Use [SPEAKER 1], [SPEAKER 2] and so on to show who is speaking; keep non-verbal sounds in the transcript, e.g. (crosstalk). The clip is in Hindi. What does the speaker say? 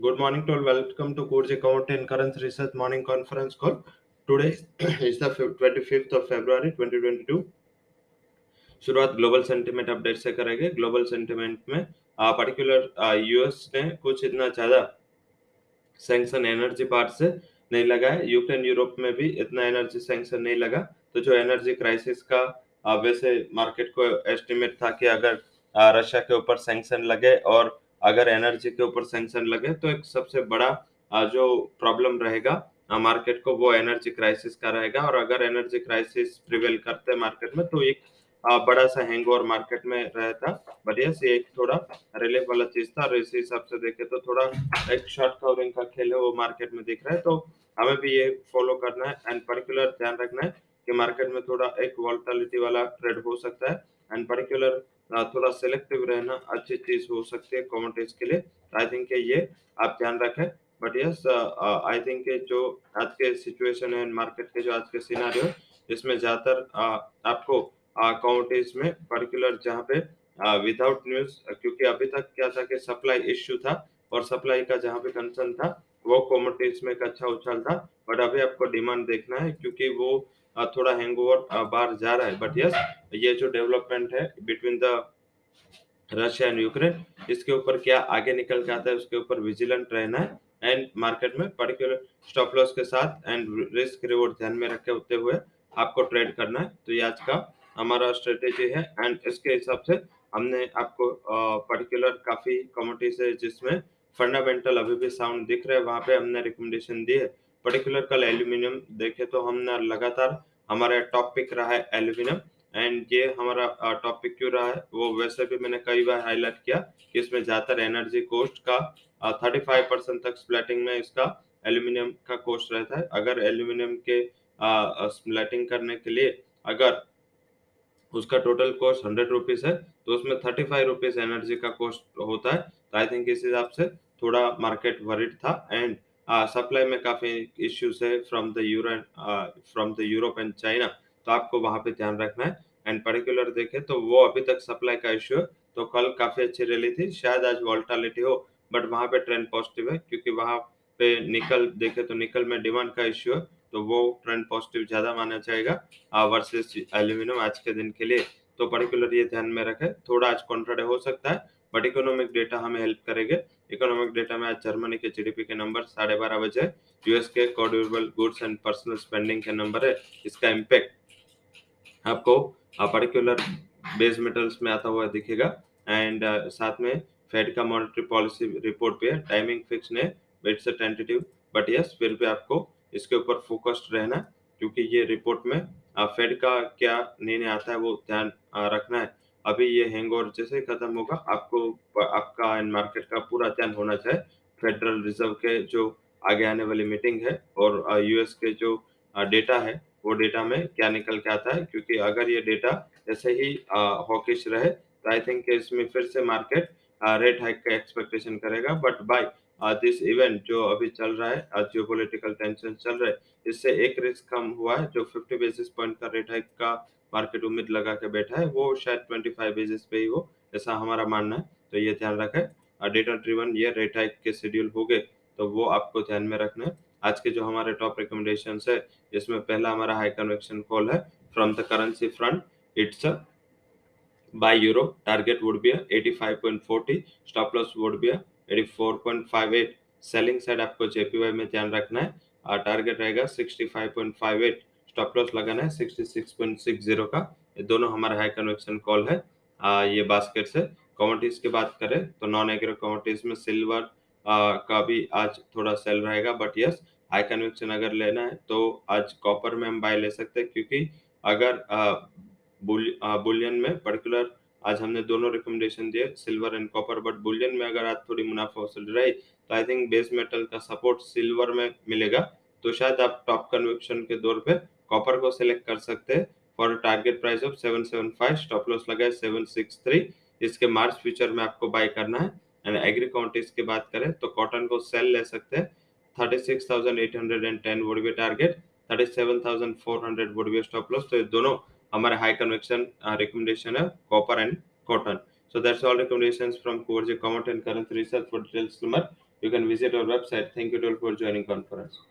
[SPEAKER 1] Good morning to all. Welcome to Course Account and Currency Research Morning Conference Call. Today (clears throat) is the 25th of February 2022. शुरुआत ग्लोबल सेंटिमेंट अपडेट से करेंगे ग्लोबल सेंटिमेंट में पर्टिकुलर यूएस ने कुछ इतना ज़्यादा सैंक्शन एनर्जी पार्ट से नहीं लगा है यूक्रेन यूरोप में भी इतना एनर्जी सैंक्शन नहीं लगा तो जो एनर्जी क्राइसिस का आ, वैसे मार्केट को एस्टिमेट था कि अगर रशिया के ऊपर सैंक्शन लगे और अगर एनर्जी के ऊपर सैंक्शन लगे तो एक सबसे बड़ा जो प्रॉब्लम रहेगा मार्केट को वो एनर्जी क्राइसिस का रहेगा और अगर एनर्जी क्राइसिस प्रिवेल करते मार्केट में तो एक बड़ा सा हैंगओवर मार्केट में रहता बट यस ये एक थोड़ा रिलीफ वाला चीज़ था और इसी हिसाब से देखे तो थोड़ा एक शॉर्ट कवरिंग का खेल है वो मार्केट में दिख रहा है तो हमें भी ये फॉलो करना है एंड पर्टिकुलर ध्यान रखना है कि मार्केट में थोड़ा एक वॉल्टालिटी वाला ट्रेड हो सकता है एंड पर्टिकुलर थोड़ा सेलेक्टिव रहना अच्छी चीज़ हो सकती है कॉमोडिटीज के लिए। आई थिंक ये आप ध्यान रखें। बट यस आई थिंक जो आज के सिचुएशन है मार्केट के जो आज के सिनारियो इसमें ज़्यादातर आपको कॉमोडिटीज में पर्टिकुलर जहाँ पे विदाउट न्यूज़ क्योंकि अभी तक क्या था कि सप्लाई इश्यू था और सप्लाई का जहाँ पे कंसर्न था वो कॉमोडिटीज में एक अच्छा उछाल था बट अभी आपको डिमांड देखना है, क्योंकि वो थोड़ा हैंगओवर बाहर जा रहा है। बट यस ये जो डेवलपमेंट है between the Russia and Ukraine इसके ऊपर क्या आगे निकल के आता है, उसके ऊपर विजिलेंट रहना है एंड मार्केट में पर्टिकुलर स्टॉप लॉस के साथ एंड रिस्क रिवॉर्ड ध्यान में रखे होते हुए आपको ट्रेड करना है। तो ये आज का हमारा स्ट्रेटेजी है एंड इसके हिसाब से हमने आपको पर्टिकुलर काफ़ी कमोडिटीज है जिसमें फंडामेंटल अभी भी साउंड दिख रहे हैं, वहाँ पे हमने रिकमेंडेशन दी है। पर्टिकुलर कल एल्यूमिनियम देखे तो हमने लगातार हमारा टॉपिक रहा है एल्यूमिनियम एंड ये हमारा टॉपिक क्यों रहा है, वो वैसे भी मैंने कई बार हाईलाइट किया कि इसमें ज़्यादातर एनर्जी कोस्ट का थर्टी फाइव परसेंट तक स्प्लेटिंग में इसका एल्यूमिनियम का कोस्ट रहता है। अगर एल्यूमिनियम के स्प्लेटिंग करने के लिए अगर उसका टोटल कॉस्ट हंड्रेड रुपीज़ है तो उसमें थर्टी फाइव रुपीज़ एनर्जी का कॉस्ट होता है तो आई थिंक इस हिसाब से थोड़ा मार्केट वरिड था एंड सप्लाई में काफ़ी इश्यूज़ है from the यूरोन from the Europe and China तो आपको वहाँ पे ध्यान रखना है। एंड पर्टिकुलर देखे तो वो अभी तक सप्लाई का इश्यू है तो कल काफ़ी अच्छी रैली थी, शायद आज वॉल्टालिटी हो बट वहाँ पे ट्रेंड पॉजिटिव है, क्योंकि वहाँ पे निकल, देखे तो निकल में डिमांड का इश्यू है तो वो ट्रेंड पॉजिटिव ज़्यादा माना जाएगा वर्सेस एल्यूमिनियम आज के दिन के लिए। तो पर्टिकुलर ये ध्यान में रखें थोड़ा आज कॉन्ट्राडे हो सकता है बट इकोनॉमिक डेटा हमें हेल्प करेंगे। इकोनॉमिक डेटा में आज जर्मनी के जीडीपी के नंबर साढ़े बारह बजे यूएस के core durable goods and personal spending के नंबर है इसका इम्पैक्ट आपको पर्टिकुलर बेस मेटल्स में आता हुआ दिखेगा। एंड uh, साथ में फेड का मॉनेटरी पॉलिसी रिपोर्ट पे टाइमिंग फिक्स ने इट्स टेंटेटिव बट यस फिर भी आपको इसके ऊपर फोकस्ड रहना क्योंकि ये रिपोर्ट में फेड का क्या निर्णय आता है वो ध्यान रखना है। अभी ये हैंगओवर जैसे खत्म होगा, आपको आपका एंड मार्केट का पूरा ध्यान होना चाहिए। फेडरल रिज़र्व के जो आगे आने वाली मीटिंग है और यूएस के जो डेटा है, वो डेटा में क्या निकल के आता है, क्योंकि अगर ये डेटा जैसे ही हॉकिश रहे तो आई थिंक इसमें फिर से मार्केट रेट हाइक का एक्सपेक्टेशन करेगा बट बाय दिस इवेंट जो अभी चल रहा है जियो पोलिटिकल टेंशन चल रहा इससे एक रिस्क कम हुआ है, जो 50 बेसिस पॉइंट का रेट हाइक का मार्केट उम्मीद लगा के बैठा है, वो शायद 25 बेसिस पे ही हो, ऐसा हमारा मानना है। तो ये ध्यान रखें डेटा ड्रिवन ये रेट हाइक के शेड्यूल हो गए तो वो आपको ध्यान में रखना है। आज के जो हमारे टॉप रिकमेंडेशन है, इसमें पहला हमारा हाई कन्वेक्शन कॉल है from the currency front it's buy euro target would be 85.40 stop loss would be 84.58 selling side आपको जेपीवाई में ध्यान रखना है। और टारगेट रहेगा 65.58 स्टॉप लॉस लगाना है 66.60 का। ये दोनों हमारा हाई कन्वेक्शन कॉल है। आ, ये बास्केट से। कॉमोडिटीज की बात करें तो नॉन एग्रो कॉमोडिटीज में सिल्वर का भी आज थोड़ा सेल रहेगा बट यस हाई कन्वेक्शन अगर लेना है तो आज कॉपर में हम बाय ले सकते हैं क्योंकि अगर बुलियन में पर्टिकुलर आज हमने दोनों रिकमेंडेशन दिए silver and copper but bullion में अगर आज थोड़ी मुनाफा वसूल रही तो आई थिंक बेस मेटल का सपोर्ट सिल्वर में मिलेगा। तो शायद आप टॉप कन्वेक्शन के दौर पे कॉपर को सिलेक्ट कर सकते हैं। For target price of 775 stop loss लगाए 763 इसके मार्च फ्यूचर में आपको बाय करना है। एंड एग्री काउंटीज की बात करें तो कॉटन को सेल ले सकते हैं। 36,810 would be target 37,400 would be stop loss तो ये दोनों हमारे हाई कन्वेक्शन रिकमेंडेशन है copper and cotton so that's all recommendations from Coorje Comment and Currency Research for details number you can visit our website. Thank you all for joining conference.